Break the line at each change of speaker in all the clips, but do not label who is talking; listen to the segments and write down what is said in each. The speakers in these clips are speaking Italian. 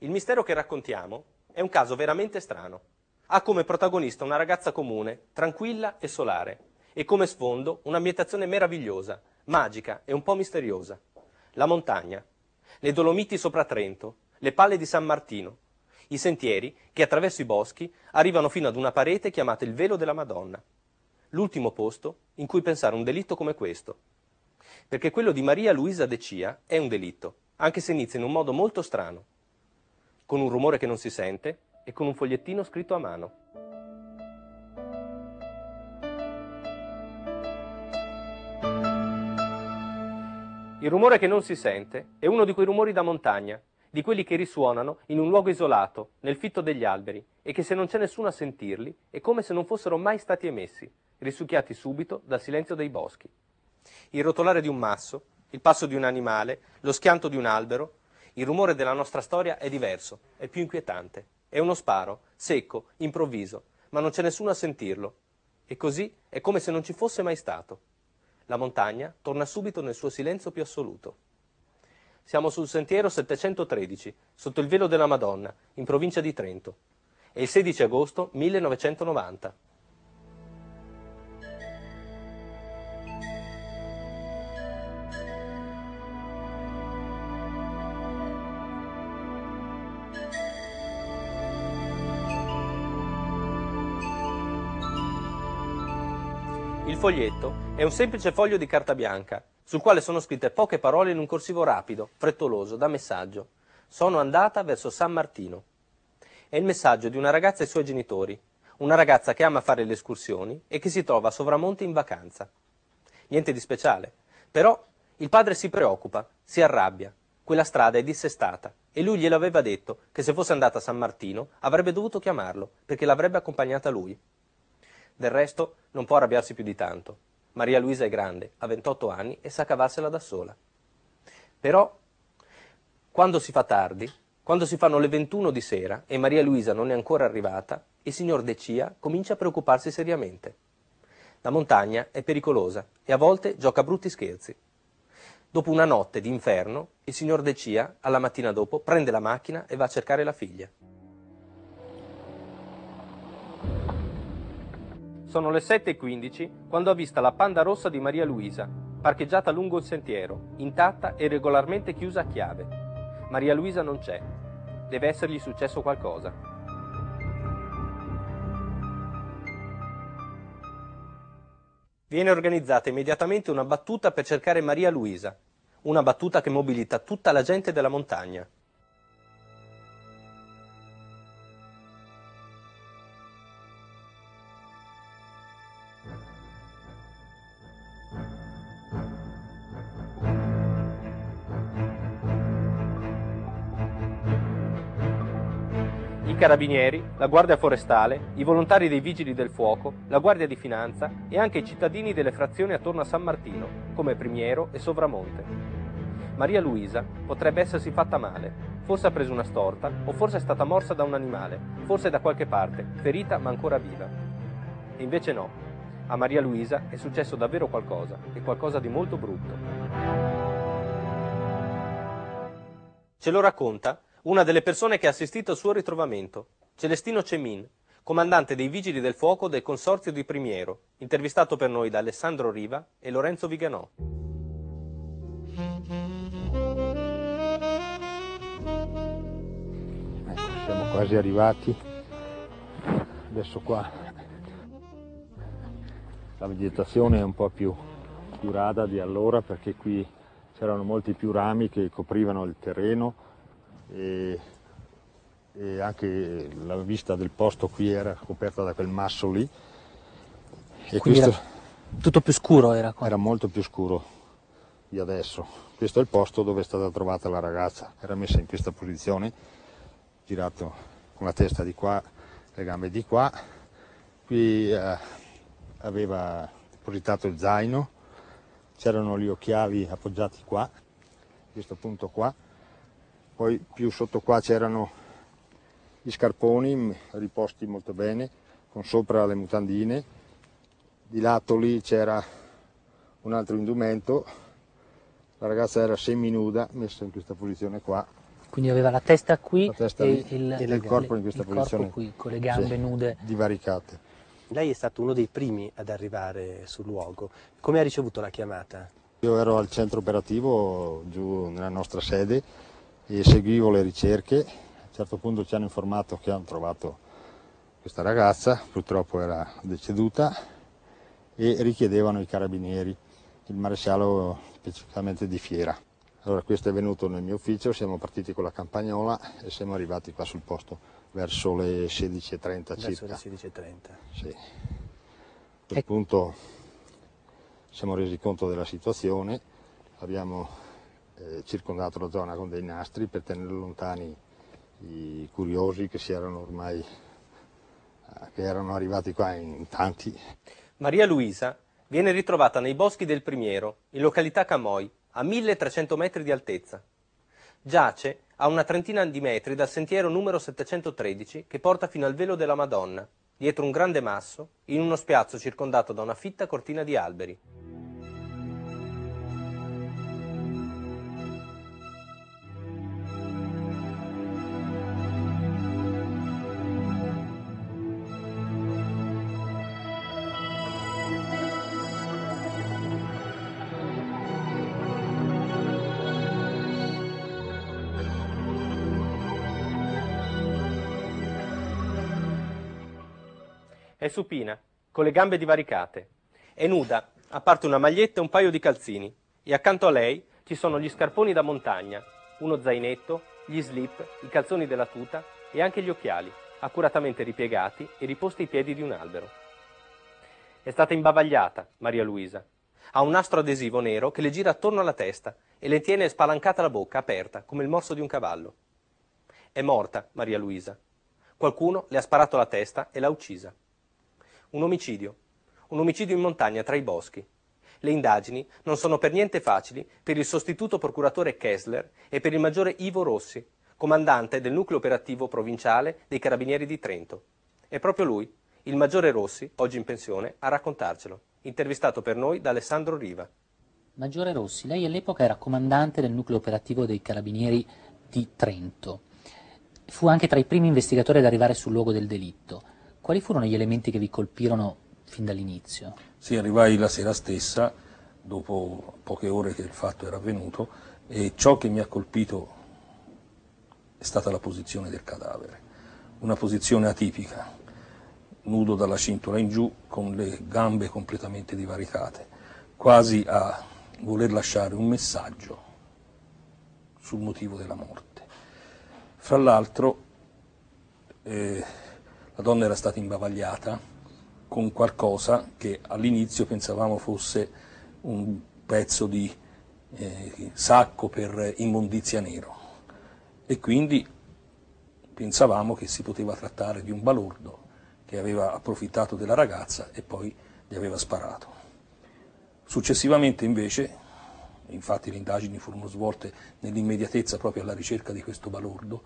Il mistero che raccontiamo è un caso veramente strano. Ha come protagonista una ragazza comune, tranquilla e solare, e come sfondo un'ambientazione meravigliosa, magica e un po' misteriosa. La montagna, le Dolomiti sopra Trento, le palle di San Martino, i sentieri che attraverso i boschi arrivano fino ad una parete chiamata il velo della Madonna. L'ultimo posto in cui pensare un delitto come questo. Perché quello di Maria Luisa De Cia è un delitto, anche se inizia in un modo molto strano, con un rumore che non si sente e con un fogliettino scritto a mano. Il rumore che non si sente è uno di quei rumori da montagna, di quelli che risuonano in un luogo isolato, nel fitto degli alberi, e che se non c'è nessuno a sentirli è come se non fossero mai stati emessi, risucchiati subito dal silenzio dei boschi. Il rotolare di un masso, il passo di un animale, lo schianto di un albero, il rumore della nostra storia è diverso, è più inquietante. È uno sparo, secco, improvviso, ma non c'è nessuno a sentirlo. E così è come se non ci fosse mai stato. La montagna torna subito nel suo silenzio più assoluto. Siamo sul sentiero 713, sotto il velo della Madonna, in provincia di Trento. È il 16 agosto 1990. Il foglietto è un semplice foglio di carta bianca, sul quale sono scritte poche parole in un corsivo rapido, frettoloso, da messaggio. Sono andata verso San Martino. È il messaggio di una ragazza ai suoi genitori, una ragazza che ama fare le escursioni e che si trova a Sovramonte in vacanza. Niente di speciale. Però il padre si preoccupa, si arrabbia. Quella strada è dissestata e lui glielo aveva detto che se fosse andata a San Martino avrebbe dovuto chiamarlo perché l'avrebbe accompagnata lui. Del resto non può arrabbiarsi più di tanto. Maria Luisa è grande, ha 28 anni e sa cavarsela da sola. Però, quando si fa tardi, quando si fanno le 21 di sera e Maria Luisa non è ancora arrivata, il signor De Cia comincia a preoccuparsi seriamente. La montagna è pericolosa e a volte gioca brutti scherzi. Dopo una notte d'inferno, il signor De Cia, alla mattina dopo, prende la macchina e va a cercare la figlia. Sono le 7.15 quando ha vista la panda rossa di Maria Luisa, parcheggiata lungo il sentiero, intatta e regolarmente chiusa a chiave. Maria Luisa non c'è. Deve essergli successo qualcosa. Viene organizzata immediatamente una battuta per cercare Maria Luisa, una battuta che mobilita tutta la gente della montagna. Carabinieri, la guardia forestale, i volontari dei vigili del fuoco, la guardia di finanza e anche i cittadini delle frazioni attorno a San Martino, come Primiero e Sovramonte. Maria Luisa potrebbe essersi fatta male, forse ha preso una storta o forse è stata morsa da un animale, forse da qualche parte, ferita ma ancora viva. E invece no, a Maria Luisa è successo davvero qualcosa, e qualcosa di molto brutto. Ce lo racconta una delle persone che ha assistito al suo ritrovamento, Celestino Cemin, comandante dei Vigili del Fuoco del Consorzio di Primiero, intervistato per noi da Alessandro Riva e Lorenzo Viganò.
Ecco, siamo quasi arrivati. Adesso qua la vegetazione è un po' più, rada di allora perché qui c'erano molti più rami che coprivano il terreno e, e anche la vista del posto qui era coperta da quel masso lì. E
Quindi
questo
tutto più scuro era qua.
era molto più scuro di adesso. Questo è il posto dove è stata trovata la ragazza. Era messa in questa posizione, girato con la testa di qua, le gambe di qua. Qui eh, aveva depositato il zaino, c'erano gli occhiali appoggiati qua, questo punto qua. Poi più sotto qua c'erano gli scarponi riposti molto bene, con sopra le mutandine. Di lato lì c'era un altro indumento, la ragazza era seminuda, messa in questa posizione qua.
Quindi aveva la testa qui
La testa
e
lì
il,
e il corpo in questa
il
posizione.
corpo qui, con le gambe
Sì,
nude.
Divaricate.
Lei è stato uno dei primi ad arrivare sul luogo. Come ha ricevuto la chiamata?
Io ero al centro operativo giù nella nostra sede e seguivo le ricerche. A un certo punto ci hanno informato che hanno trovato questa ragazza, purtroppo era deceduta, e richiedevano i carabinieri, il maresciallo specificamente di Fiera. Allora questo è venuto nel mio ufficio, siamo partiti con la campagnola e siamo arrivati qua sul posto verso le 16.30
Verso le
circa.
16.30.
Sì. A quel punto siamo resi conto della situazione, abbiamo eh, circondato la zona con dei nastri per tenere lontani i curiosi che si erano ormai eh, che erano arrivati qua in tanti.
Maria Luisa viene ritrovata nei boschi del Primiero, in località Camoi, a 1300 metri di altezza. Giace a una trentina di metri dal sentiero numero 713 che porta fino al velo della Madonna, dietro un grande masso, in uno spiazzo circondato da una fitta cortina di alberi. Supina, con le gambe divaricate. È nuda, a parte una maglietta e un paio di calzini. E accanto a lei ci sono gli scarponi da montagna, uno zainetto, gli slip, i calzoni della tuta e anche gli occhiali, accuratamente ripiegati e riposti ai piedi di un albero. È stata imbavagliata, Maria Luisa. Ha un nastro adesivo nero che le gira attorno alla testa e le tiene spalancata la bocca, aperta, come il morso di un cavallo. È morta, Maria Luisa. Qualcuno le ha sparato alla testa e l'ha uccisa. Un omicidio. Un omicidio in montagna tra i boschi. Le indagini non sono per niente facili per il sostituto procuratore Kessler e per il maggiore Ivo Rossi, comandante del nucleo operativo provinciale dei Carabinieri di Trento. È proprio lui, il maggiore Rossi, oggi in pensione, a raccontarcelo, intervistato per noi da Alessandro Riva.
Maggiore Rossi, lei all'epoca era comandante del nucleo operativo dei Carabinieri di Trento. Fu anche tra i primi investigatori ad arrivare sul luogo del delitto. Quali furono gli elementi che vi colpirono fin dall'inizio?
Sì, arrivai la sera stessa, dopo poche ore che il fatto era avvenuto, e ciò che mi ha colpito è stata la posizione del cadavere. Una posizione atipica, nudo dalla cintura in giù, con le gambe completamente divaricate, quasi a voler lasciare un messaggio sul motivo della morte. Fra l'altro, eh, la donna era stata imbavagliata con qualcosa che all'inizio pensavamo fosse un pezzo di eh, sacco per immondizia nero e quindi pensavamo che si poteva trattare di un balordo che aveva approfittato della ragazza e poi gli aveva sparato. Successivamente invece, infatti le indagini furono svolte nell'immediatezza proprio alla ricerca di questo balordo,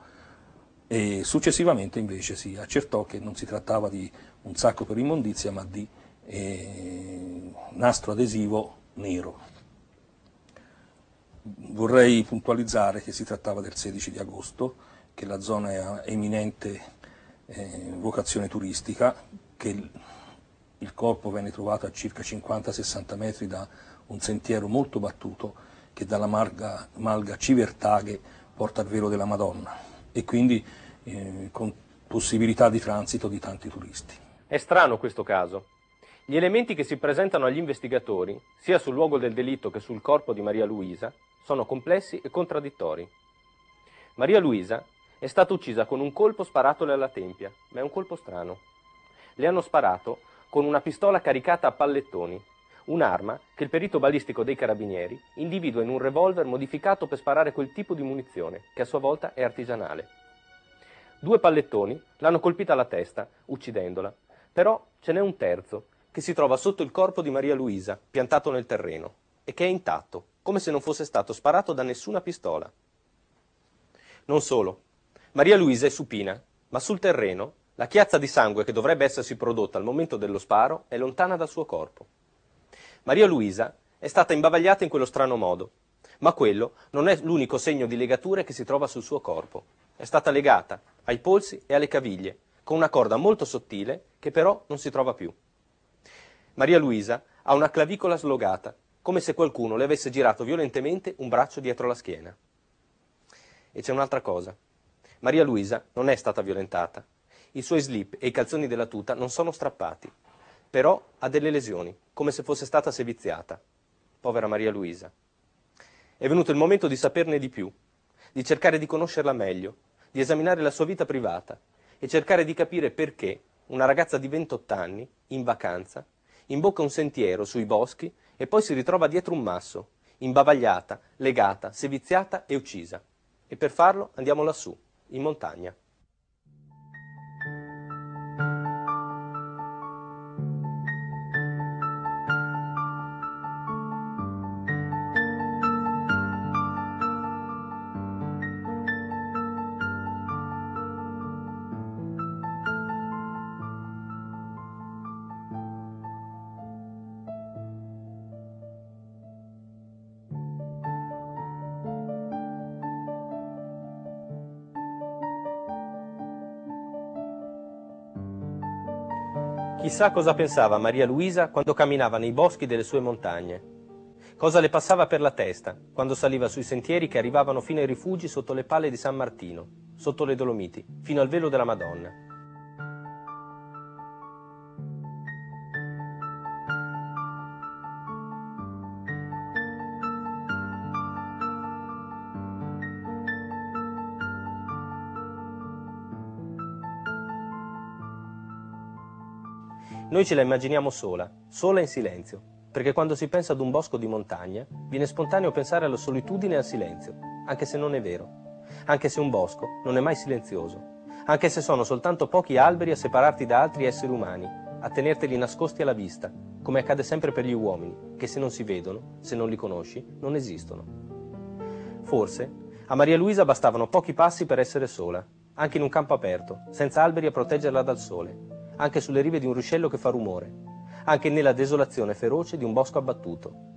e successivamente invece si accertò che non si trattava di un sacco per immondizia ma di eh, nastro adesivo nero. Vorrei puntualizzare che si trattava del 16 di agosto, che la zona è eminente eh, vocazione turistica, che il, il corpo venne trovato a circa 50-60 metri da un sentiero molto battuto che dalla Malga, Malga Civertaghe porta al velo della Madonna e quindi eh, con possibilità di transito di tanti turisti.
È strano questo caso. Gli elementi che si presentano agli investigatori, sia sul luogo del delitto che sul corpo di Maria Luisa, sono complessi e contraddittori. Maria Luisa è stata uccisa con un colpo sparatole alla tempia, ma è un colpo strano. Le hanno sparato con una pistola caricata a pallettoni, un'arma che il perito balistico dei carabinieri individua in un revolver modificato per sparare quel tipo di munizione, che a sua volta è artigianale. Due pallettoni l'hanno colpita alla testa, uccidendola, però ce n'è un terzo che si trova sotto il corpo di Maria Luisa, piantato nel terreno, e che è intatto, come se non fosse stato sparato da nessuna pistola. Non solo, Maria Luisa è supina, ma sul terreno la chiazza di sangue che dovrebbe essersi prodotta al momento dello sparo è lontana dal suo corpo. Maria Luisa è stata imbavagliata in quello strano modo, Ma quello non è l'unico segno di legature che si trova sul suo corpo. È stata legata ai polsi e alle caviglie, con una corda molto sottile che però non si trova più. Maria Luisa ha una clavicola slogata, come se qualcuno le avesse girato violentemente un braccio dietro la schiena. E c'è un'altra cosa. Maria Luisa non è stata violentata. I suoi slip e i calzoni della tuta non sono strappati, però ha delle lesioni, come se fosse stata seviziata. Povera Maria Luisa. È venuto il momento di saperne di più, di cercare di conoscerla meglio, di esaminare la sua vita privata e cercare di capire perché una ragazza di 28 anni, in vacanza, imbocca un sentiero sui boschi e poi si ritrova dietro un masso, imbavagliata, legata, seviziata e uccisa. E per farlo andiamo lassù, in montagna. Chissà cosa pensava Maria Luisa quando camminava nei boschi delle sue montagne. Cosa le passava per la testa quando saliva sui sentieri che arrivavano fino ai rifugi sotto le palle di San Martino, sotto le Dolomiti, fino al velo della Madonna. Noi ce la immaginiamo sola, sola in silenzio, perché quando si pensa ad un bosco di montagna, viene spontaneo pensare alla solitudine e al silenzio, anche se non è vero, anche se un bosco non è mai silenzioso, anche se sono soltanto pochi alberi a separarti da altri esseri umani, a tenerteli nascosti alla vista, come accade sempre per gli uomini, che se non si vedono, se non li conosci, non esistono. Forse a Maria Luisa bastavano pochi passi per essere sola, anche in un campo aperto, senza alberi a proteggerla dal sole, anche sulle rive di un ruscello che fa rumore, anche nella desolazione feroce di un bosco abbattuto.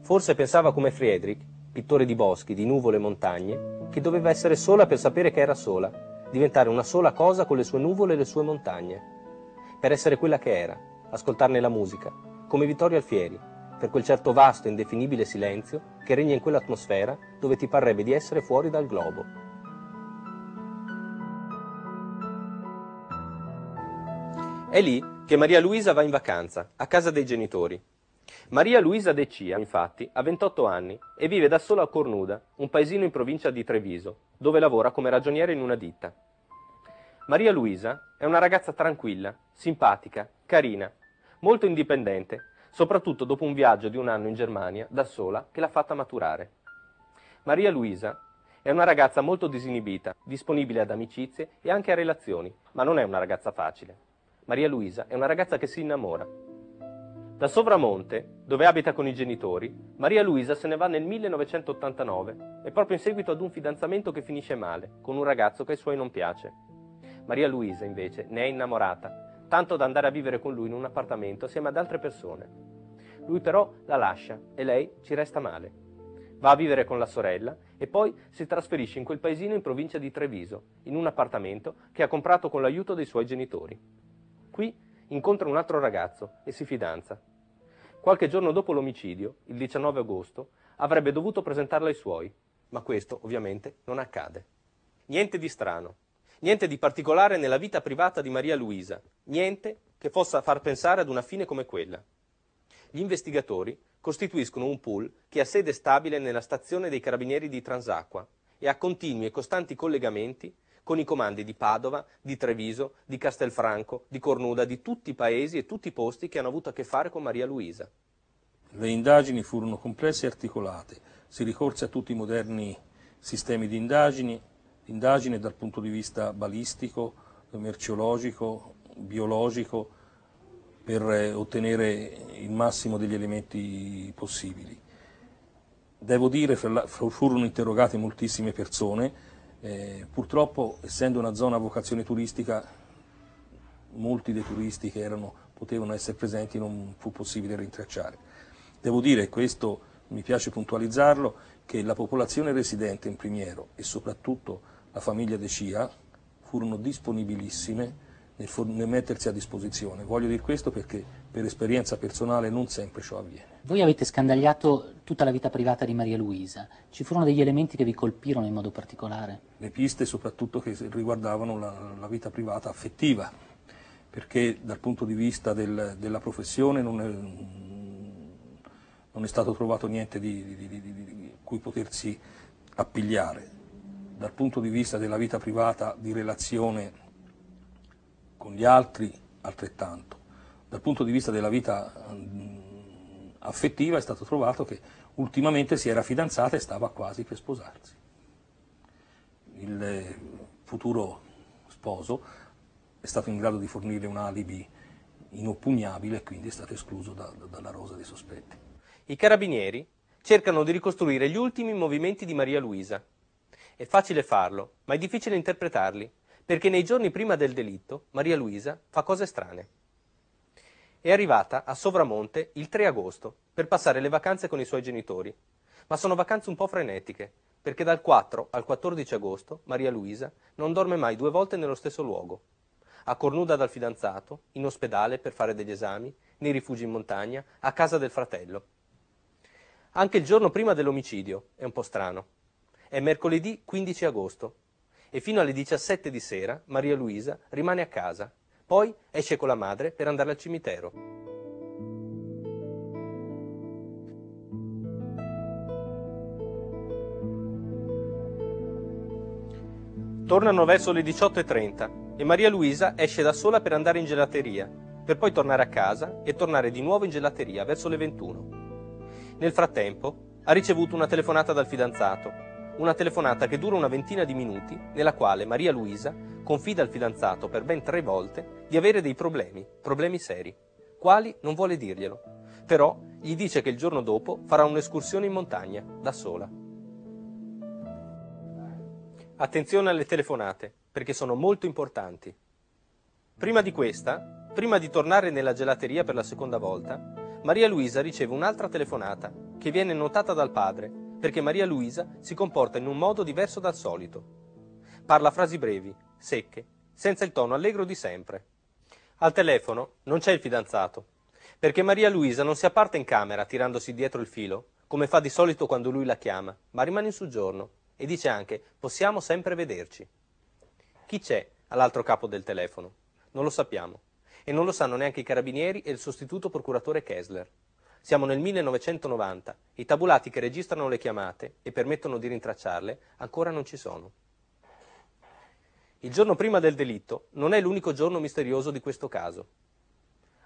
Forse pensava come Friedrich, pittore di boschi, di nuvole e montagne, che doveva essere sola per sapere che era sola, diventare una sola cosa con le sue nuvole e le sue montagne per essere quella che era, ascoltarne la musica, come Vittorio Alfieri, per quel certo vasto e indefinibile silenzio che regna in quell'atmosfera dove ti parrebbe di essere fuori dal globo. È lì che Maria Luisa va in vacanza, a casa dei genitori. Maria Luisa De Cia, infatti, ha 28 anni e vive da sola a Cornuda, un paesino in provincia di Treviso, dove lavora come ragioniere in una ditta. Maria Luisa è una ragazza tranquilla, simpatica, carina, molto indipendente, soprattutto dopo un viaggio di un anno in Germania da sola che l'ha fatta maturare. Maria Luisa è una ragazza molto disinibita, disponibile ad amicizie e anche a relazioni, ma non è una ragazza facile. Maria Luisa è una ragazza che si innamora. Da Sovramonte, dove abita con i genitori, Maria Luisa se ne va nel 1989 e proprio in seguito ad un fidanzamento che finisce male, con un ragazzo che ai suoi non piace. Maria Luisa, invece, ne è innamorata, tanto da andare a vivere con lui in un appartamento assieme ad altre persone. Lui però la lascia e lei ci resta male. Va a vivere con la sorella e poi si trasferisce in quel paesino in provincia di Treviso, in un appartamento che ha comprato con l'aiuto dei suoi genitori. Qui incontra un altro ragazzo e si fidanza. Qualche giorno dopo l'omicidio, il 19 agosto, avrebbe dovuto presentarla ai suoi, ma questo ovviamente non accade. Niente di strano. Niente di particolare nella vita privata di Maria Luisa, niente che possa far pensare ad una fine come quella. Gli investigatori costituiscono un pool che ha sede stabile nella stazione dei carabinieri di Transacqua e ha continui e costanti collegamenti con i comandi di Padova, di Treviso, di Castelfranco, di Cornuda, di tutti i paesi e tutti i posti che hanno avuto a che fare con Maria Luisa.
Le indagini furono complesse e articolate, si ricorse a tutti i moderni sistemi di indagini indagine dal punto di vista balistico, merceologico, biologico, per ottenere il massimo degli elementi possibili. Devo dire, furono interrogate moltissime persone, eh, purtroppo essendo una zona a vocazione turistica, molti dei turisti che erano, potevano essere presenti non fu possibile rintracciare. Devo dire, questo mi piace puntualizzarlo, che la popolazione residente in Primiero e soprattutto la famiglia De Cia furono disponibilissime nel, nel, mettersi a disposizione. Voglio dire questo perché per esperienza personale non sempre ciò avviene.
Voi avete scandagliato tutta la vita privata di Maria Luisa, ci furono degli elementi che vi colpirono in modo particolare?
Le piste soprattutto che riguardavano la, la vita privata affettiva, perché dal punto di vista del, della professione non è, non è, stato trovato niente di, di, di, di cui potersi appigliare. Dal punto di vista della vita privata, di relazione con gli altri altrettanto. Dal punto di vista della vita affettiva è stato trovato che ultimamente si era fidanzata e stava quasi per sposarsi. Il eh, futuro sposo è stato in grado di fornire un alibi inoppugnabile e quindi è stato escluso da, da, dalla rosa dei sospetti.
I carabinieri cercano di ricostruire gli ultimi movimenti di Maria Luisa. È facile farlo, ma è difficile interpretarli, perché nei giorni prima del delitto Maria Luisa fa cose strane. È arrivata a Sovramonte il 3 agosto per passare le vacanze con i suoi genitori, ma sono vacanze un po' frenetiche, perché dal 4 al 14 agosto Maria Luisa non dorme mai due volte nello stesso luogo. A Cornuda dal fidanzato, in ospedale per fare degli esami, nei rifugi in montagna, a casa del fratello. Anche il giorno prima dell'omicidio è un po' strano. È mercoledì 15 agosto e fino alle 17 di sera Maria Luisa rimane a casa, poi esce con la madre per andare al cimitero. Tornano verso le 18.30 e Maria Luisa esce da sola per andare in gelateria, per poi tornare a casa e tornare di nuovo in gelateria verso le 21. Nel frattempo ha ricevuto una telefonata dal fidanzato una telefonata che dura una ventina di minuti, nella quale Maria Luisa confida al fidanzato per ben tre volte di avere dei problemi, problemi seri. Quali non vuole dirglielo, però gli dice che il giorno dopo farà un'escursione in montagna, da sola. Attenzione alle telefonate, perché sono molto importanti. Prima di questa, prima di tornare nella gelateria per la seconda volta, Maria Luisa riceve un'altra telefonata, che viene notata dal padre perché Maria Luisa si comporta in un modo diverso dal solito. Parla frasi brevi, secche, senza il tono allegro di sempre. Al telefono non c'è il fidanzato, perché Maria Luisa non si apparta in camera tirandosi dietro il filo, come fa di solito quando lui la chiama, ma rimane in soggiorno e dice anche possiamo sempre vederci. Chi c'è all'altro capo del telefono? Non lo sappiamo e non lo sanno neanche i carabinieri e il sostituto procuratore Kessler. Siamo nel 1990, i tabulati che registrano le chiamate e permettono di rintracciarle ancora non ci sono. Il giorno prima del delitto non è l'unico giorno misterioso di questo caso.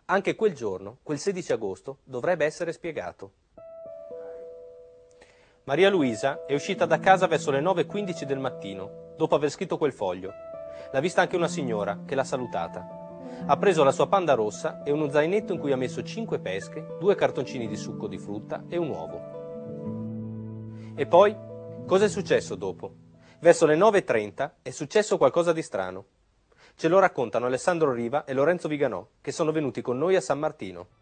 Anche quel giorno, quel 16 agosto, dovrebbe essere spiegato. Maria Luisa è uscita da casa verso le 9.15 del mattino, dopo aver scritto quel foglio. L'ha vista anche una signora che l'ha salutata. Ha preso la sua panda rossa e uno zainetto in cui ha messo cinque pesche, due cartoncini di succo di frutta e un uovo. E poi, cosa è successo dopo? Verso le 9.30 è successo qualcosa di strano. Ce lo raccontano Alessandro Riva e Lorenzo Viganò, che sono venuti con noi a San Martino.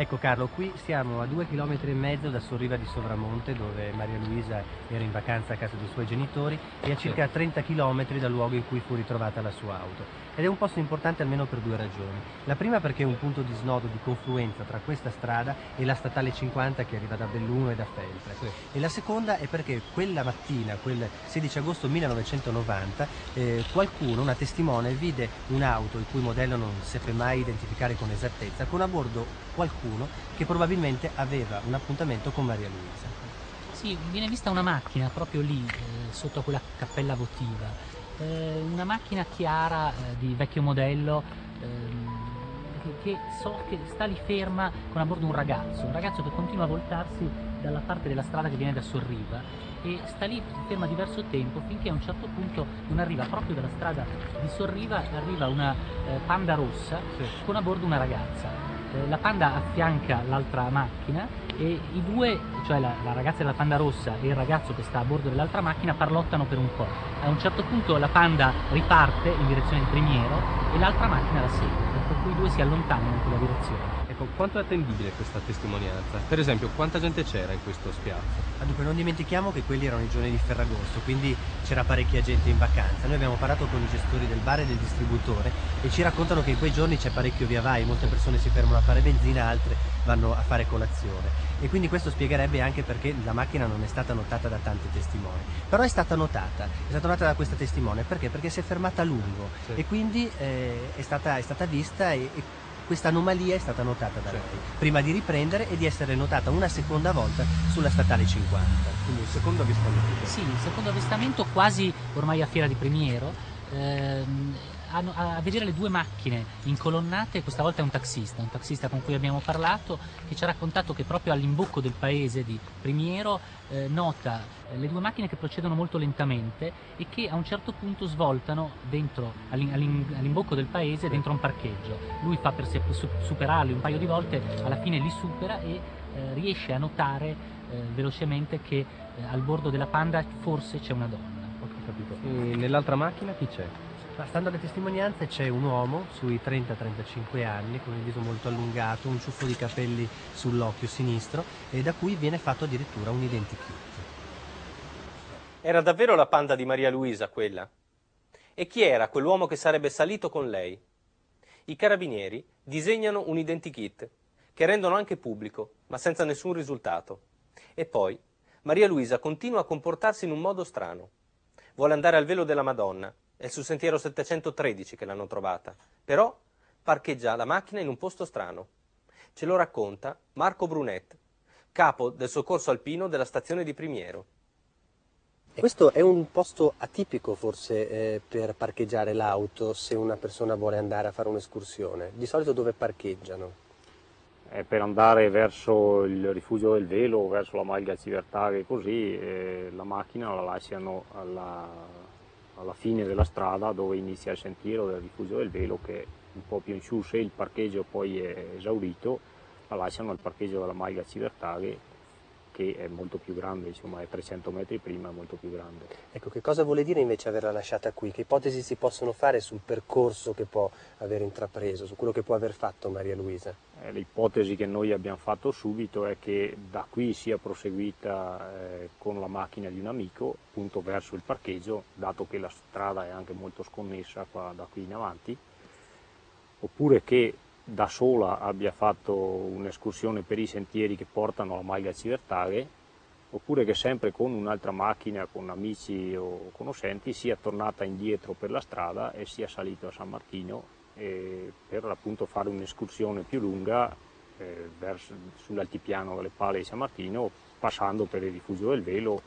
Ecco Carlo, qui siamo a due chilometri e mezzo da Sorriva di Sovramonte dove Maria Luisa era in vacanza a casa dei suoi genitori e a circa 30 chilometri dal luogo in cui fu ritrovata la sua auto. Ed è un posto importante almeno per due ragioni. La prima perché è un punto di snodo, di confluenza tra questa strada e la statale 50 che arriva da Belluno e da Feltre. Sì. E la seconda è perché quella mattina, quel 16 agosto 1990, eh, qualcuno, una testimone, vide un'auto il cui modello non seppe mai identificare con esattezza, con a bordo qualcuno che probabilmente aveva un appuntamento con Maria Luisa.
Sì, viene vista una macchina proprio lì, eh, sotto quella cappella votiva eh, una macchina chiara eh, di vecchio modello ehm, che, che, so che sta lì ferma con a bordo un ragazzo, un ragazzo che continua a voltarsi dalla parte della strada che viene da Sorriva e sta lì ferma diverso tempo finché a un certo punto non arriva proprio dalla strada di Sorriva, arriva una eh, panda rossa sì. con a bordo una ragazza eh, la Panda affianca l'altra macchina e i due, cioè la, la, ragazza della Panda rossa e il ragazzo che sta a bordo dell'altra macchina, parlottano per un po'. A un certo punto la Panda riparte in direzione del Primiero e l'altra macchina la segue, per cui i due si allontanano in quella direzione.
Ecco, quanto è attendibile questa testimonianza? Per esempio, quanta gente c'era in questo spiazzo?
Ah, dunque, non dimentichiamo che quelli erano i giorni di Ferragosto, quindi c'era parecchia gente in vacanza. Noi abbiamo parlato con i gestori del bar e del distributore e ci raccontano che in quei giorni c'è parecchio via vai, molte persone si fermano a fare benzina, altre vanno a fare colazione. E quindi questo spiegherebbe anche perché la macchina non è stata notata da tanti testimoni. Però è stata notata, è stata notata da questa testimone perché? Perché si è fermata a lungo sì. e quindi eh, è, stata, è, stata, vista e, e questa anomalia è stata notata da lei, prima di riprendere e di essere notata una seconda volta sulla statale 50.
Quindi il secondo avvistamento?
Sì, il secondo avvistamento quasi ormai a Fiera di Primiero. Ehm, a, a, vedere le due macchine incolonnate, questa volta è un taxista, un taxista con cui abbiamo parlato, che ci ha raccontato che proprio all'imbocco del paese di Primiero eh, nota eh, le due macchine che procedono molto lentamente e che a un certo punto svoltano dentro, all'imbocco del paese dentro un parcheggio. Lui fa per superarli un paio di volte, alla fine li supera e eh, riesce a notare eh, velocemente che eh, al bordo della Panda forse c'è una donna.
Ho capito. E nell'altra macchina chi c'è?
Stando alle testimonianze c'è un uomo sui 30-35 anni con il viso molto allungato, un ciuffo di capelli sull'occhio sinistro e da cui viene fatto addirittura un identikit.
Era davvero la panda di Maria Luisa quella? E chi era quell'uomo che sarebbe salito con lei? I carabinieri disegnano un identikit che rendono anche pubblico, ma senza nessun risultato. E poi Maria Luisa continua a comportarsi in un modo strano. Vuole andare al velo della Madonna, è sul sentiero 713 che l'hanno trovata, però parcheggia la macchina in un posto strano. Ce lo racconta Marco Brunet, capo del soccorso alpino della stazione di Primiero.
Questo è un posto atipico forse eh, per parcheggiare l'auto se una persona vuole andare a fare un'escursione. Di solito dove parcheggiano?
Eh, per andare verso il rifugio del velo, verso la Malga Civertare e così, eh, la macchina la lasciano alla alla fine della strada dove inizia il sentiero del rifugio del velo che un po' più in su se il parcheggio poi è esaurito la lasciano al parcheggio della Maiga Civertaghe che è molto più grande, insomma è 300 metri prima, è molto più grande.
Ecco, che cosa vuole dire invece averla lasciata qui? Che ipotesi si possono fare sul percorso che può aver intrapreso, su quello che può aver fatto Maria Luisa?
Eh, l'ipotesi che noi abbiamo fatto subito è che da qui sia proseguita eh, con la macchina di un amico appunto verso il parcheggio, dato che la strada è anche molto sconnessa qua, da qui in avanti, oppure che da sola abbia fatto un'escursione per i sentieri che portano a Malga Civertare, oppure che sempre con un'altra macchina, con amici o conoscenti, sia tornata indietro per la strada e sia salito a San Martino per appunto fare un'escursione più lunga eh, verso, sull'altipiano delle Pale di San Martino, passando per il rifugio del Velo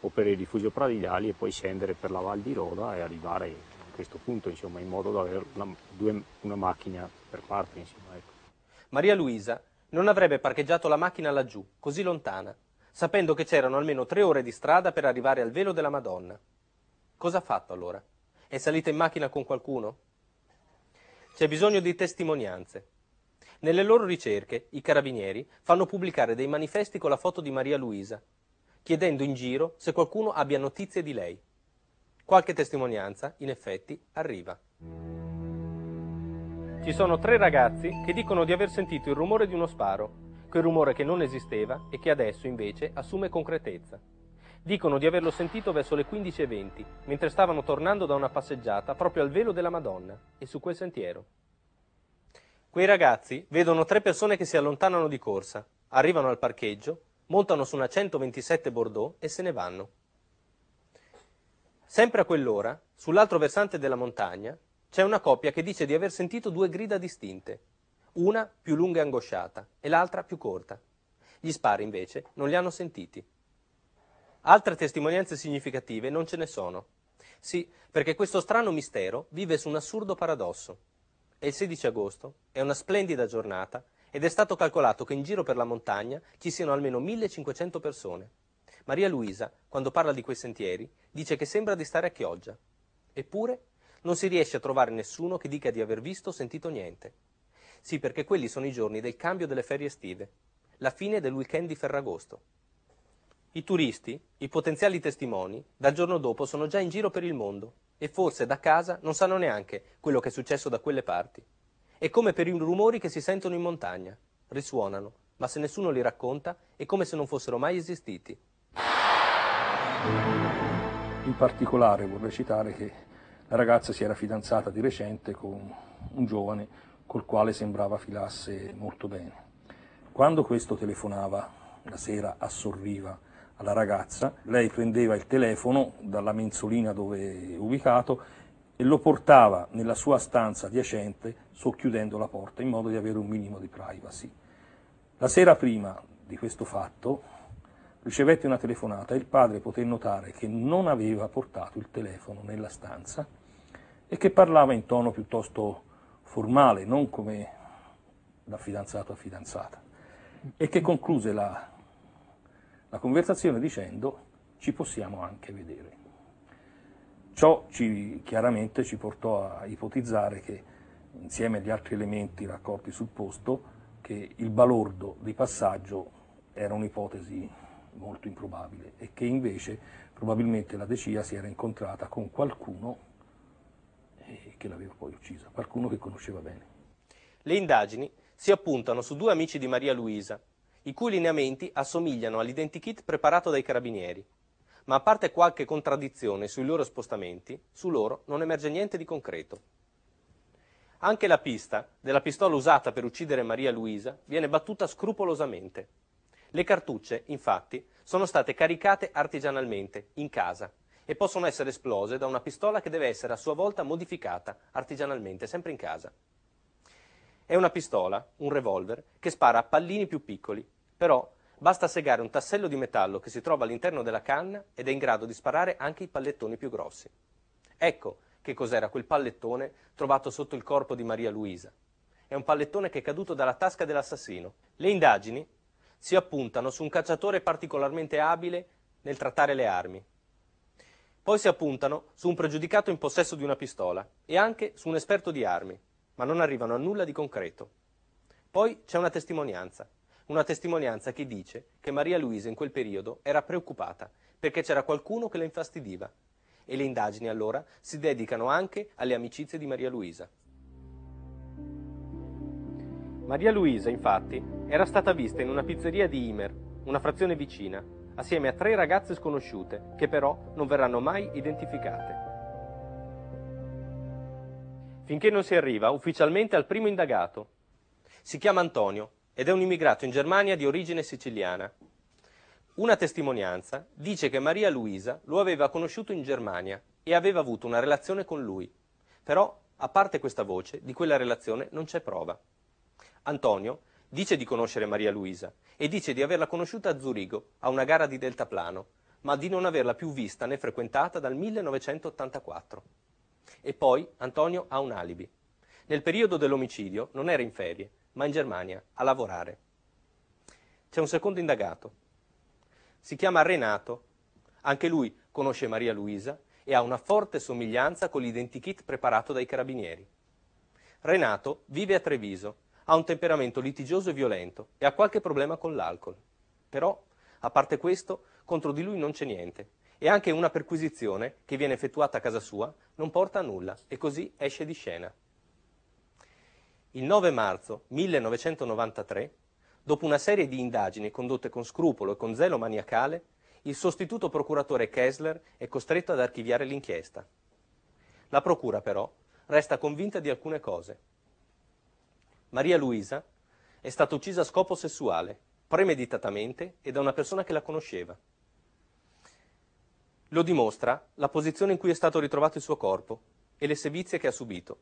o per il rifugio Pradidali e poi scendere per la Val di Roda e arrivare a questo punto insomma, in modo da avere una, due, una macchina per parte. Insomma, ecco.
Maria Luisa non avrebbe parcheggiato la macchina laggiù, così lontana, sapendo che c'erano almeno tre ore di strada per arrivare al velo della Madonna. Cosa ha fatto allora? È salita in macchina con qualcuno? C'è bisogno di testimonianze. Nelle loro ricerche i carabinieri fanno pubblicare dei manifesti con la foto di Maria Luisa, chiedendo in giro se qualcuno abbia notizie di lei. Qualche testimonianza, in effetti, arriva. Ci sono tre ragazzi che dicono di aver sentito il rumore di uno sparo, quel rumore che non esisteva e che adesso invece assume concretezza. Dicono di averlo sentito verso le 15.20, mentre stavano tornando da una passeggiata proprio al velo della Madonna e su quel sentiero. Quei ragazzi vedono tre persone che si allontanano di corsa, arrivano al parcheggio, montano su una 127 Bordeaux e se ne vanno. Sempre a quell'ora, sull'altro versante della montagna, c'è una coppia che dice di aver sentito due grida distinte, una più lunga e angosciata e l'altra più corta. Gli spari invece non li hanno sentiti. Altre testimonianze significative non ce ne sono. Sì, perché questo strano mistero vive su un assurdo paradosso. È il 16 agosto, è una splendida giornata ed è stato calcolato che in giro per la montagna ci siano almeno 1500 persone. Maria Luisa, quando parla di quei sentieri, dice che sembra di stare a Chioggia. Eppure non si riesce a trovare nessuno che dica di aver visto o sentito niente. Sì, perché quelli sono i giorni del cambio delle ferie estive, la fine del weekend di Ferragosto. I turisti, i potenziali testimoni, dal giorno dopo sono già in giro per il mondo e forse da casa non sanno neanche quello che è successo da quelle parti. È come per i rumori che si sentono in montagna, risuonano, ma se nessuno li racconta è come se non fossero mai esistiti.
In particolare vorrei citare che la ragazza si era fidanzata di recente con un giovane col quale sembrava filasse molto bene. Quando questo telefonava la sera assorriva alla ragazza, lei prendeva il telefono dalla mensolina dove è ubicato e lo portava nella sua stanza adiacente socchiudendo la porta in modo di avere un minimo di privacy. La sera prima di questo fatto ricevette una telefonata e il padre poté notare che non aveva portato il telefono nella stanza e che parlava in tono piuttosto formale, non come da fidanzato a fidanzata, e che concluse la la conversazione dicendo ci possiamo anche vedere. Ciò ci, chiaramente ci portò a ipotizzare che, insieme agli altri elementi raccolti sul posto, che il balordo di passaggio era un'ipotesi molto improbabile e che invece probabilmente la Decia si era incontrata con qualcuno che l'aveva poi uccisa, qualcuno che conosceva bene.
Le indagini si appuntano su due amici di Maria Luisa, i cui lineamenti assomigliano all'identikit preparato dai carabinieri. Ma a parte qualche contraddizione sui loro spostamenti, su loro non emerge niente di concreto. Anche la pista della pistola usata per uccidere Maria Luisa viene battuta scrupolosamente. Le cartucce, infatti, sono state caricate artigianalmente, in casa, e possono essere esplose da una pistola che deve essere a sua volta modificata artigianalmente, sempre in casa. È una pistola, un revolver, che spara a pallini più piccoli, però basta segare un tassello di metallo che si trova all'interno della canna ed è in grado di sparare anche i pallettoni più grossi. Ecco che cos'era quel pallettone trovato sotto il corpo di Maria Luisa. È un pallettone che è caduto dalla tasca dell'assassino. Le indagini si appuntano su un cacciatore particolarmente abile nel trattare le armi. Poi si appuntano su un pregiudicato in possesso di una pistola e anche su un esperto di armi, ma non arrivano a nulla di concreto. Poi c'è una testimonianza, una testimonianza che dice che Maria Luisa in quel periodo era preoccupata perché c'era qualcuno che la infastidiva e le indagini allora si dedicano anche alle amicizie di Maria Luisa. Maria Luisa, infatti, era stata vista in una pizzeria di Imer, una frazione vicina, assieme a tre ragazze sconosciute, che però non verranno mai identificate. Finché non si arriva ufficialmente al primo indagato. Si chiama Antonio ed è un immigrato in Germania di origine siciliana. Una testimonianza dice che Maria Luisa lo aveva conosciuto in Germania e aveva avuto una relazione con lui. Però, a parte questa voce, di quella relazione non c'è prova. Antonio dice di conoscere Maria Luisa e dice di averla conosciuta a Zurigo, a una gara di deltaplano, ma di non averla più vista né frequentata dal 1984. E poi Antonio ha un alibi. Nel periodo dell'omicidio non era in ferie, ma in Germania, a lavorare. C'è un secondo indagato. Si chiama Renato. Anche lui conosce Maria Luisa e ha una forte somiglianza con l'identikit preparato dai carabinieri. Renato vive a Treviso, ha un temperamento litigioso e violento e ha qualche problema con l'alcol. Però, a parte questo, contro di lui non c'è niente e anche una perquisizione che viene effettuata a casa sua non porta a nulla e così esce di scena. Il 9 marzo 1993, dopo una serie di indagini condotte con scrupolo e con zelo maniacale, il sostituto procuratore Kessler è costretto ad archiviare l'inchiesta. La procura però resta convinta di alcune cose. Maria Luisa è stata uccisa a scopo sessuale, premeditatamente e da una persona che la conosceva. Lo dimostra la posizione in cui è stato ritrovato il suo corpo e le sevizie che ha subito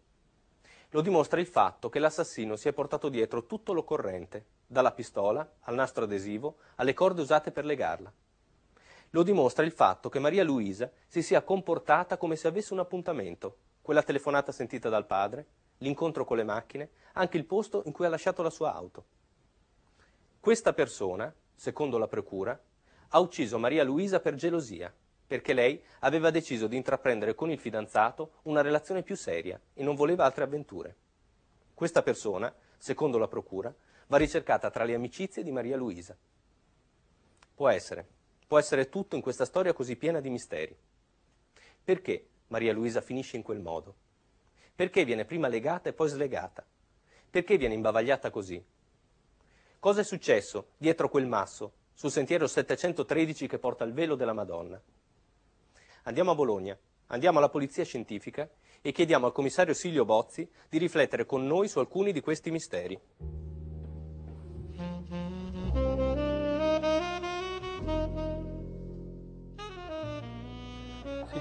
lo dimostra il fatto che l'assassino si è portato dietro tutto l'occorrente, dalla pistola al nastro adesivo alle corde usate per legarla. Lo dimostra il fatto che Maria Luisa si sia comportata come se avesse un appuntamento, quella telefonata sentita dal padre, l'incontro con le macchine, anche il posto in cui ha lasciato la sua auto. Questa persona, secondo la procura, ha ucciso Maria Luisa per gelosia perché lei aveva deciso di intraprendere con il fidanzato una relazione più seria e non voleva altre avventure. Questa persona secondo la procura, va ricercata tra le amicizie di Maria Luisa. Può essere, può essere tutto in questa storia così piena di misteri. Perché Maria Luisa finisce in quel modo? Perché viene prima legata e poi slegata? Perché viene imbavagliata così? Cosa è successo dietro quel masso, sul sentiero 713 che porta il velo della Madonna? Andiamo a Bologna, andiamo alla Polizia Scientifica e chiediamo al commissario Silvio Bozzi di riflettere con noi su alcuni di questi misteri.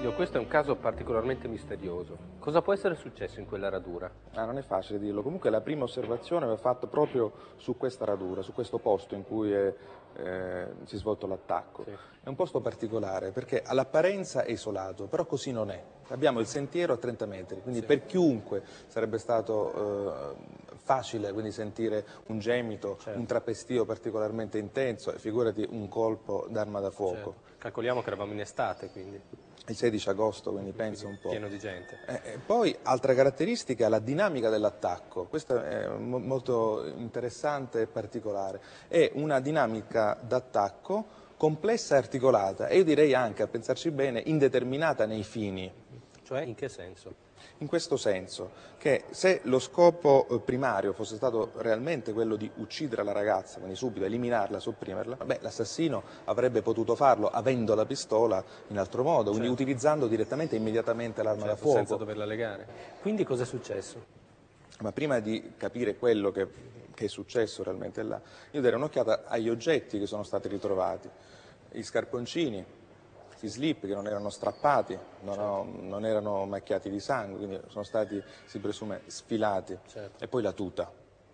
Silvio, questo è un caso particolarmente misterioso. Cosa può essere successo in quella radura?
Ah, non è facile dirlo. Comunque la prima osservazione va fatta proprio su questa radura, su questo posto in cui è, eh, si è svolto l'attacco.
Sì.
È un posto particolare perché all'apparenza è isolato, però così non è. Abbiamo il sentiero a 30 metri, quindi
Sì.
per chiunque sarebbe stato eh, facile quindi sentire un gemito,
Certo.
un trapestio particolarmente intenso e figurati un colpo d'arma da fuoco.
Certo. Calcoliamo che eravamo in estate, quindi
Il 16 agosto, quindi pensa un po'.
pieno di gente.
Eh, eh, poi altra caratteristica, la dinamica dell'attacco, questa è mo- molto interessante e particolare, è una dinamica d'attacco complessa e articolata e io direi anche, a pensarci bene, indeterminata nei fini.
Cioè, in che senso?
In questo senso, che se lo scopo eh, primario fosse stato realmente quello di uccidere la ragazza, quindi subito eliminarla, sopprimerla, beh, l'assassino avrebbe potuto farlo avendo la pistola in altro modo, quindi
Certo.
utilizzando direttamente e immediatamente l'arma da
Certo,
fuoco.
senza doverla legare. Quindi cosa è successo?
Ma prima di capire quello che, che è successo realmente là, io darei un'occhiata agli oggetti che sono stati ritrovati. Gli scarponcini, gli slip che non erano strappati, non, ho- non erano macchiati di sangue, quindi sono stati, si presume, sfilati.
Certo.
E poi la tuta,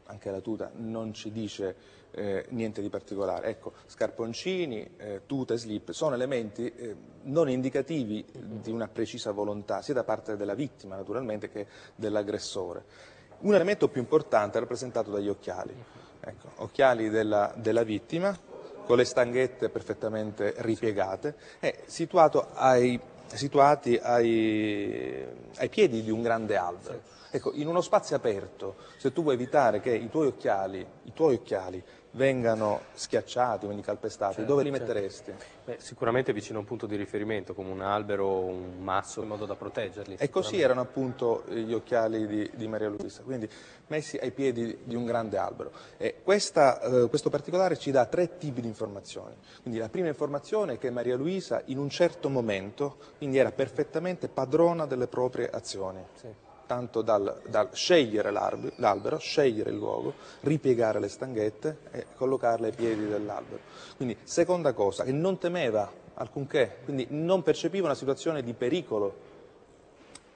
anche la tuta non ci dice eh, niente di particolare. Ecco, scarponcini, eh, tuta e slip sono elementi eh, non indicativi di una precisa volontà, sia da parte della vittima naturalmente che dell'aggressore. Un elemento più importante è rappresentato dagli occhiali. Ecco, occhiali della, della vittima, con le stanghette perfettamente ripiegate, è situato ai- situati ai, ai piedi di un grande albero. Ecco, in uno spazio aperto, se tu vuoi evitare che i tuoi occhiali, i tuoi occhiali vengano schiacciati, quindi calpestati,
Certo,
dove li
certo.
metteresti?
Beh, sicuramente vicino a un punto di riferimento, come un albero o un masso, in modo da proteggerli.
E così erano appunto gli occhiali di, di Maria Luisa, quindi messi ai piedi di un grande albero. E questa, eh, questo particolare ci dà tre tipi di informazioni. Quindi la prima informazione è che Maria Luisa in un certo momento quindi era perfettamente padrona delle proprie azioni.
Sì.
Tanto dal, dal scegliere l'albero, scegliere il luogo, ripiegare le stanghette e collocarle ai piedi dell'albero. Quindi, seconda cosa, che non temeva alcunché, quindi non percepiva una situazione di pericolo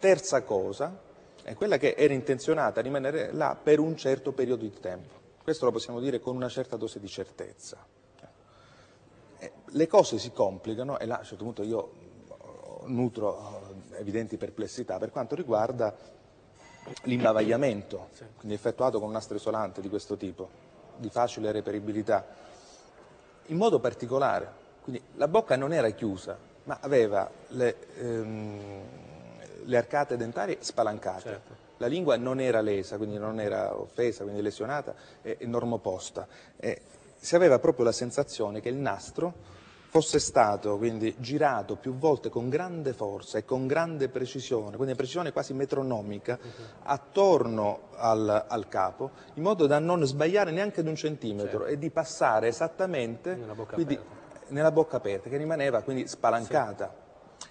Terza cosa è quella che era intenzionata a rimanere là per un certo periodo di tempo. Questo lo possiamo dire con una certa dose di certezza. Eh, Le cose si complicano e là a un certo punto io nutro eh, evidenti perplessità per quanto riguarda l'imbavagliamento, quindi effettuato con un nastro isolante di questo tipo, di facile reperibilità in modo particolare. Quindi la bocca non era chiusa, ma aveva le, ehm, le arcate dentarie spalancate.
Certo.
La lingua non era lesa, quindi non era offesa, quindi lesionata, e e normoposta. E si aveva proprio la sensazione che il nastro fosse stato quindi girato più volte con grande forza e con grande precisione, quindi precisione quasi metronomica, attorno al, al capo, in modo da non sbagliare neanche di un centimetro e di passare esattamente
Nella bocca
quindi,
aperta.
nella bocca aperta, che rimaneva quindi spalancata.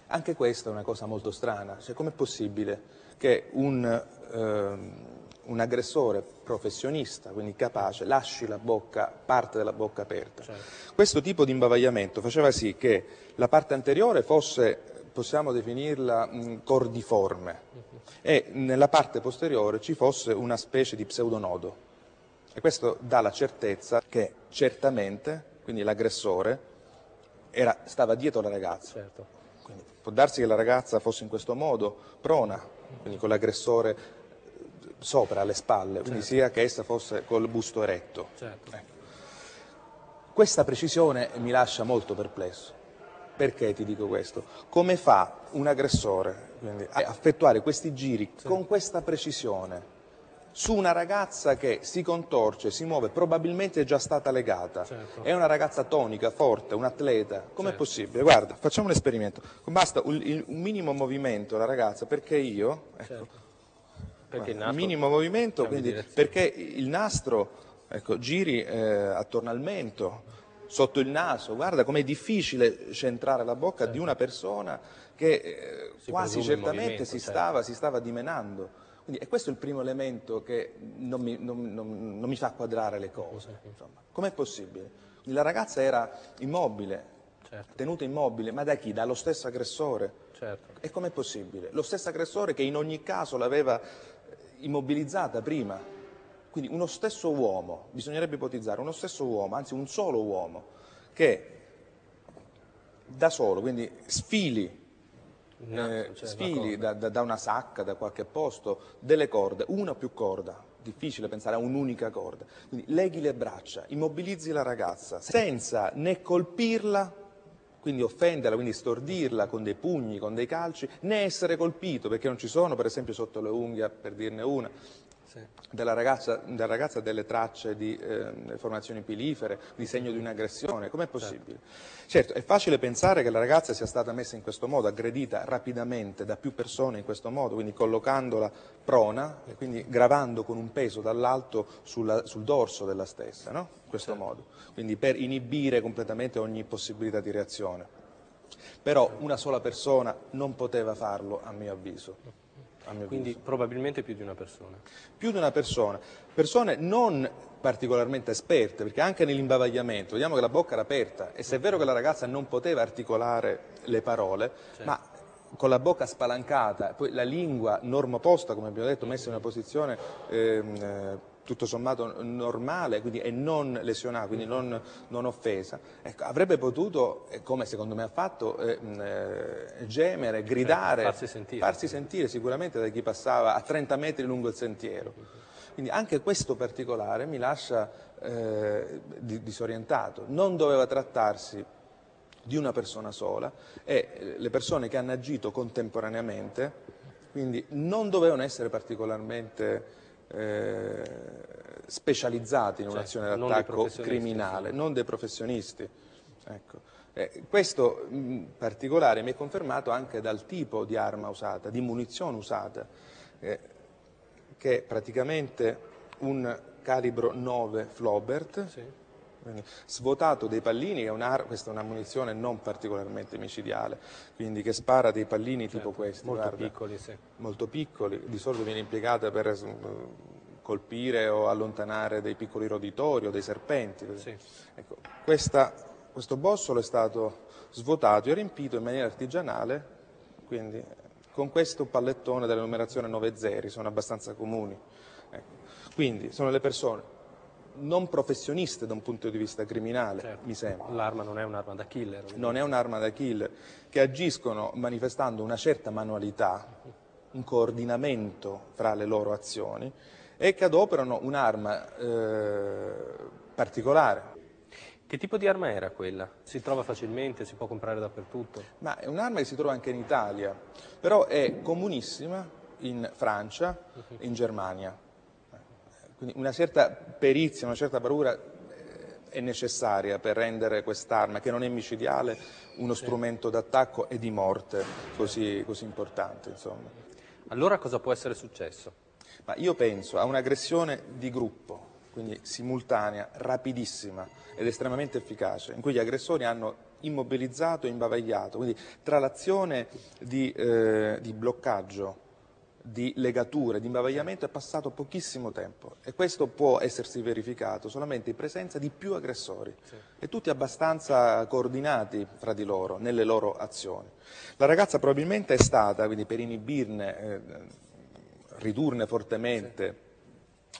Anche questa è una cosa molto strana, cioè com'è possibile che un, ehm, un aggressore professionista, quindi capace, lasci la bocca, parte della bocca aperta? Questo tipo di imbavagliamento faceva sì che la parte anteriore fosse, possiamo definirla, mh, cordiforme e nella parte posteriore ci fosse una specie di pseudonodo. E questo dà la certezza che certamente, quindi l'aggressore, era- stava dietro la ragazza.
Certo.
Quindi può darsi che la ragazza fosse in questo modo, prona, quindi con l'aggressore sopra, alle spalle, quindi sia che essa fosse col busto eretto.
Certo.
Ecco. Questa precisione mi lascia molto perplesso. Perché ti dico questo? Come fa un aggressore quindi, a effettuare questi giri con questa precisione su una ragazza che si contorce, si muove, probabilmente è già stata legata,
Certo.
è una ragazza tonica, forte, un atleta, com'è
Certo.
possibile? Guarda, facciamo un esperimento, basta un, un minimo movimento la ragazza, perché io, ecco,
Certo. Perché nastro
minimo movimento, quindi perché il nastro ecco, giri eh, attorno al mento, sotto il naso, guarda com'è difficile centrare la bocca di una persona che eh,
Si
quasi certamente si,
certo.
stava, si stava dimenando. Quindi, e questo è il primo elemento che non mi, non- non- non mi fa quadrare le cose. Com'è possibile? Quindi la ragazza era immobile,
Certo,
tenuta immobile, ma da chi? Dallo stesso aggressore.
certo.
E com'è possibile? Lo stesso aggressore che in ogni caso l'aveva immobilizzata prima. Quindi uno stesso uomo, bisognerebbe ipotizzare, uno stesso uomo, anzi un solo uomo, che da solo, quindi sfili,
Il nastro,
eh,
cioè,
sfili da, da- da una sacca, da qualche posto, delle corde, una o più corda, difficile pensare a un'unica corda. Quindi leghi le braccia, immobilizzi la ragazza, senza né colpirla, quindi offenderla, quindi stordirla con dei pugni, con dei calci, né essere colpito, perché non ci sono, per esempio, sotto le unghie, per dirne una,
Sì.
della ragazza, della ragazza delle tracce di eh, formazioni pilifere, di segno di un'aggressione, com'è possibile? Certo, è facile pensare che la ragazza sia stata messa in questo modo, aggredita rapidamente da più persone in questo modo, quindi collocandola prona e quindi gravando con un peso dall'alto sulla- sul dorso della stessa, no? In questo modo, quindi per inibire completamente ogni possibilità di reazione. Però una sola persona non poteva farlo, a mio avviso.
Quindi
avviso.
probabilmente più di una persona.
più di una persona, persone non particolarmente esperte, perché anche nell'imbavagliamento, vediamo che la bocca era aperta e se è vero che la ragazza non poteva articolare le parole, ma con la bocca spalancata, poi la lingua normoposta, come abbiamo detto, messa in una posizione ehm, eh, tutto sommato normale quindi, e non lesionata, quindi non, non offesa, ecco, avrebbe potuto, eh, come secondo me ha fatto, eh, eh, gemere, gridare,
farsi sentire.
farsi sentire sicuramente da chi passava a 30 metri lungo il sentiero. Quindi anche questo particolare mi lascia eh, di- disorientato. Non doveva trattarsi di una persona sola e eh, le persone che hanno agito contemporaneamente, quindi non dovevano essere particolarmente eh, specializzati in un'azione
dei
d'attacco criminale, non dei professionisti. Ecco. Eh, questo mh, particolare mi è confermato anche dal tipo di arma usata, di munizione usata, eh, che è praticamente un calibro 9 Flobert, quindi svuotato dei pallini, è questa è una munizione non particolarmente micidiale, quindi che spara dei pallini tipo questi,
Molto
guarda,
piccoli, sì.
molto piccoli, di solito viene impiegata per eh, colpire o allontanare dei piccoli roditori o dei serpenti.
Sì.
Ecco, questa- questo bossolo è stato svuotato e riempito in maniera artigianale, quindi con questo pallettone della numerazione 9 zeri, sono abbastanza comuni. Ecco. Quindi sono le persone non professioniste da un punto di vista criminale,
Certo.
mi sembra
L'arma non è un'arma da killer.
non è un'arma da killer, che agiscono manifestando una certa manualità, un coordinamento fra le loro azioni e che adoperano un'arma eh, particolare.
Che tipo di arma era quella? Si trova facilmente, si può comprare dappertutto?
Ma è un'arma che si trova anche in Italia, però è comunissima in Francia e in Germania. Quindi una certa perizia, una certa paura eh, è necessaria per rendere quest'arma, che non è micidiale, uno strumento d'attacco e di morte così, così importante. Insomma.
Allora cosa può essere successo?
Ma io penso a un'aggressione di gruppo, quindi simultanea, rapidissima ed estremamente efficace, in cui gli aggressori hanno immobilizzato e imbavagliato, quindi tra l'azione di, eh, di bloccaggio, di legature, di imbavagliamento è passato pochissimo tempo e questo può essersi verificato solamente in presenza di più aggressori e tutti abbastanza coordinati fra di loro nelle loro azioni. La ragazza probabilmente è stata, quindi per inibirne, eh, ridurne fortemente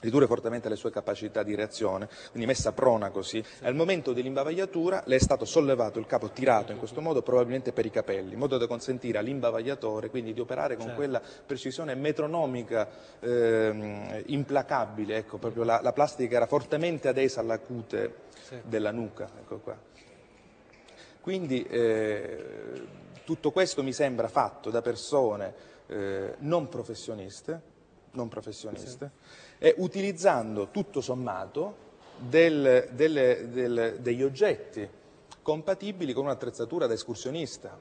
ridurre fortemente le sue capacità di reazione, quindi messa prona così. Al momento dell'imbavagliatura le è stato sollevato il capo, tirato in questo modo probabilmente per i capelli, in modo da consentire all'imbavagliatore quindi di operare con quella precisione metronomica ehm, implacabile, ecco, proprio la, la plastica era fortemente adesa alla cute della nuca, ecco qua. Quindi eh, tutto questo mi sembra fatto da persone eh, non professioniste, non professioniste, e utilizzando tutto sommato del- delle- del- degli oggetti compatibili con un'attrezzatura da escursionista,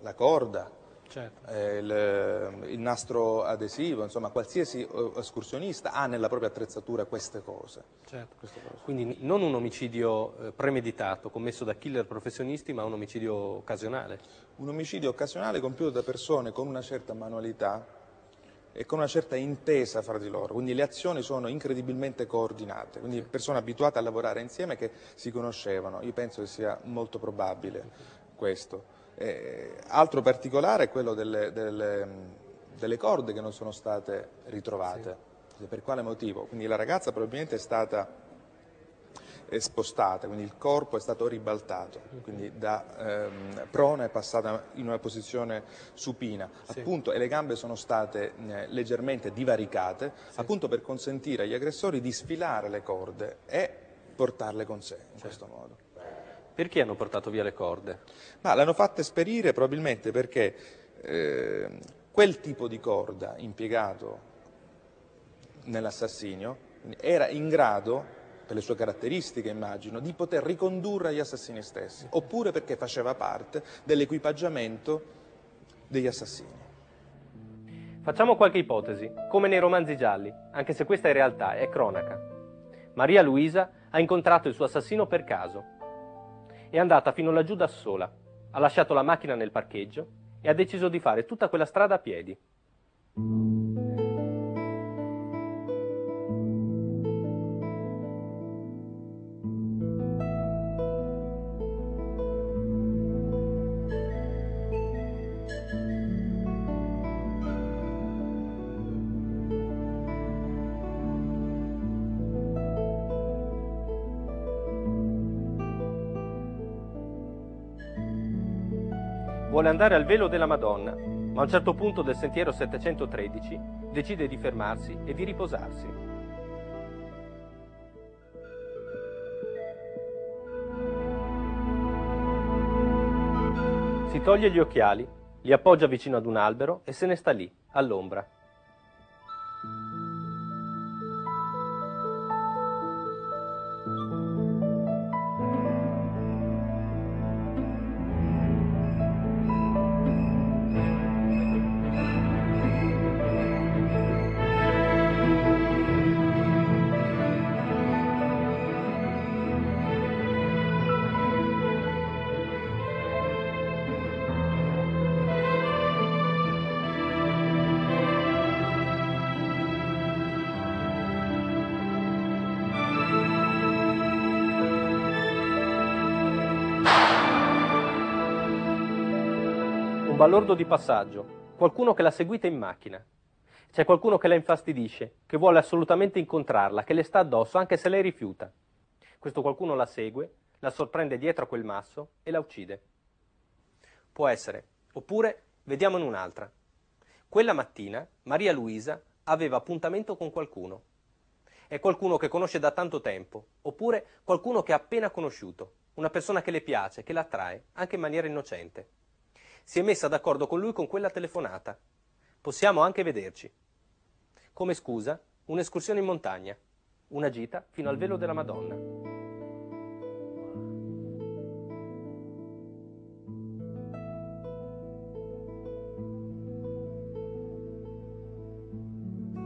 la corda,
Certo.
eh, il, il nastro adesivo, insomma qualsiasi eh, escursionista ha nella propria attrezzatura queste cose.
Certo. Quindi non un omicidio eh, premeditato commesso da killer professionisti, ma un omicidio occasionale.
Un omicidio occasionale compiuto da persone con una certa manualità e con una certa intesa fra di loro, quindi le azioni sono incredibilmente coordinate, quindi persone abituate a lavorare insieme che si conoscevano, io penso che sia molto probabile questo. Eh, altro particolare è quello delle, delle, delle corde che non sono state ritrovate. Per quale motivo? Quindi la ragazza probabilmente è stata è spostata, quindi il corpo è stato ribaltato, quindi da ehm, prona è passata in una posizione supina, appunto, e le gambe sono state eh, leggermente divaricate, appunto per consentire agli aggressori di sfilare le corde e portarle con sé in questo modo.
Perché hanno portato via le corde?
Ma l'hanno fatta esperire probabilmente perché eh, quel tipo di corda impiegato nell'assassinio era in grado, per le sue caratteristiche immagino, di poter ricondurre agli assassini stessi, oppure perché faceva parte dell'equipaggiamento degli assassini.
Facciamo qualche ipotesi, come nei romanzi gialli, anche se questa in realtà è cronaca. Maria Luisa ha incontrato il suo assassino per caso. È andata fino laggiù da sola, ha lasciato la macchina nel parcheggio e ha deciso di fare tutta quella strada a piedi. Andare al velo della Madonna, ma a un certo punto del sentiero 713 decide di fermarsi e di riposarsi. Si toglie gli occhiali, li appoggia vicino ad un albero e se ne sta lì, all'ombra. Un balordo di passaggio, qualcuno che l'ha seguita in macchina. C'è qualcuno che la infastidisce, che vuole assolutamente incontrarla, che le sta addosso anche se lei rifiuta. Questo qualcuno la segue, la sorprende dietro a quel masso e la uccide. Può essere. Oppure vediamone un'altra. Quella mattina Maria Luisa aveva appuntamento con qualcuno. È qualcuno che conosce da tanto tempo, oppure qualcuno che ha appena conosciuto, una persona che le piace, che la attrae, anche in maniera innocente. Si è messa d'accordo con lui con quella telefonata. Possiamo anche vederci. Come scusa, un'escursione in montagna, una gita fino al velo della Madonna.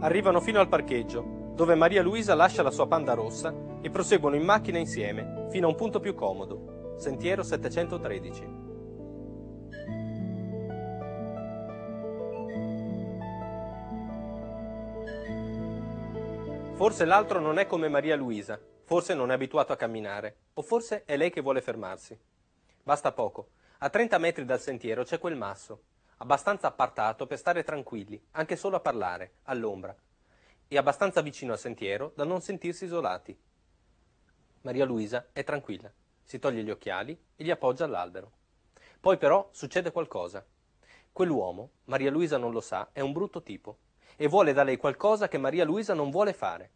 Arrivano fino al parcheggio, dove Maria Luisa lascia la sua panda rossa e proseguono in macchina insieme fino a un punto più comodo, sentiero 713. Forse l'altro non è come Maria Luisa, forse non è abituato a camminare, o forse è lei che vuole fermarsi. Basta poco. A 30 metri dal sentiero c'è quel masso, abbastanza appartato per stare tranquilli, anche solo a parlare, all'ombra, e abbastanza vicino al sentiero da non sentirsi isolati. Maria Luisa è tranquilla, si toglie gli occhiali e li appoggia all'albero. Poi però succede qualcosa. Quell'uomo, Maria Luisa non lo sa, è un brutto tipo e vuole da lei qualcosa che Maria Luisa non vuole fare.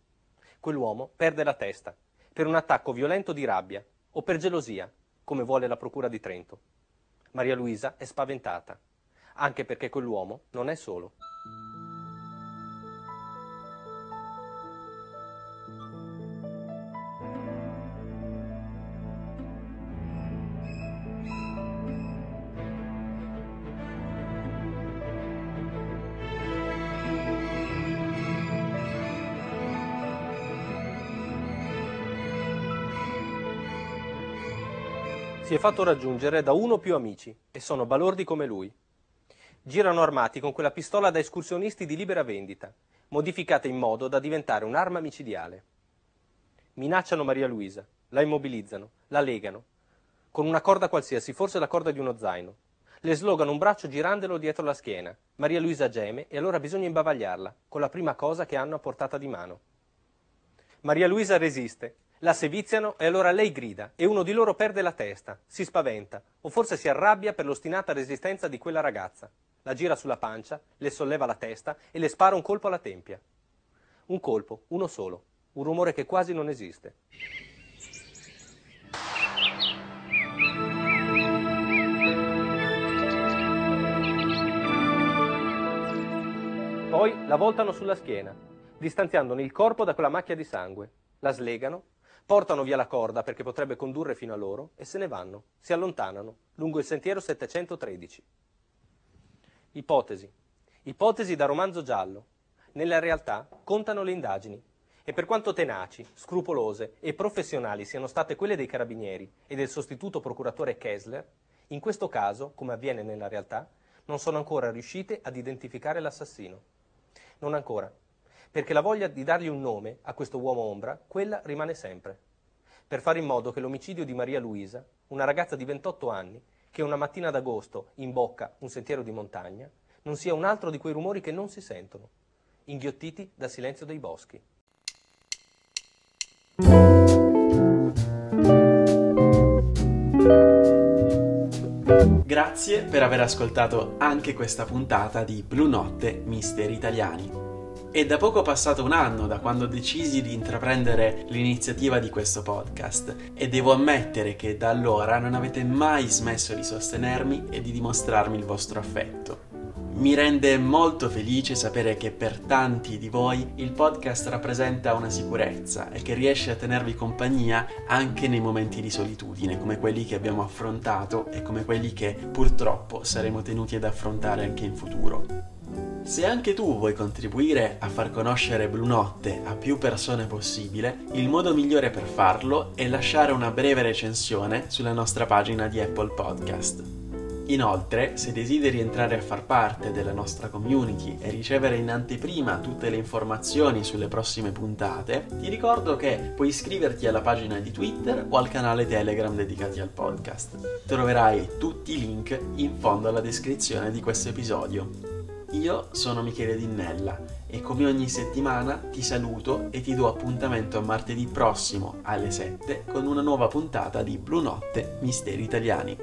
Quell'uomo perde la testa per un attacco violento di rabbia o per gelosia, come vuole la Procura di Trento. Maria Luisa è spaventata, anche perché quell'uomo non è solo. È fatto raggiungere da uno o più amici e sono balordi come lui. Girano armati con quella pistola da escursionisti di libera vendita, modificata in modo da diventare un'arma micidiale. Minacciano Maria Luisa, la immobilizzano, la legano, con una corda qualsiasi, forse la corda di uno zaino. Le slogano un braccio girandolo dietro la schiena. Maria Luisa geme e allora bisogna imbavagliarla, con la prima cosa che hanno a portata di mano. Maria Luisa resiste, la seviziano e allora lei grida e uno di loro perde la testa, si spaventa o forse si arrabbia per l'ostinata resistenza di quella ragazza. La gira sulla pancia, le solleva la testa e le spara un colpo alla tempia. Un colpo, uno solo, un rumore che quasi non esiste. Poi la voltano sulla schiena, distanziandone il corpo da quella macchia di sangue. La slegano, portano via la corda perché potrebbe condurre fino a loro e se ne vanno, si allontanano lungo il sentiero 713. Ipotesi. Ipotesi da romanzo giallo. Nella realtà contano le indagini e per quanto tenaci, scrupolose e professionali siano state quelle dei carabinieri e del sostituto procuratore Kessler, in questo caso, come avviene nella realtà, non sono ancora riuscite ad identificare l'assassino. Non ancora, perché la voglia di dargli un nome a questo uomo ombra, quella rimane sempre. Per fare in modo che l'omicidio di Maria Luisa, una ragazza di 28 anni, che una mattina d'agosto imbocca un sentiero di montagna, non sia un altro di quei rumori che non si sentono, inghiottiti dal silenzio dei boschi.
Grazie per aver ascoltato anche questa puntata di Blu Notte Misteri Italiani. È da poco passato un anno da quando decisi di intraprendere l'iniziativa di questo podcast e devo ammettere che da allora non avete mai smesso di sostenermi e di dimostrarmi il vostro affetto. Mi rende molto felice sapere che per tanti di voi il podcast rappresenta una sicurezza e che riesce a tenervi compagnia anche nei momenti di solitudine, come quelli che abbiamo affrontato e come quelli che purtroppo saremo tenuti ad affrontare anche in futuro. Se anche tu vuoi contribuire a far conoscere Blu Notte a più persone possibile, il modo migliore per farlo è lasciare una breve recensione sulla nostra pagina di Apple Podcast. Inoltre, se desideri entrare a far parte della nostra community e ricevere in anteprima tutte le informazioni sulle prossime puntate, ti ricordo che puoi iscriverti alla pagina di Twitter o al canale Telegram dedicati al podcast. Troverai tutti i link in fondo alla descrizione di questo episodio. Io sono Michele Dinnella e come ogni settimana ti saluto e ti do appuntamento a martedì prossimo alle 7 con una nuova puntata di Blu Notte Misteri Italiani.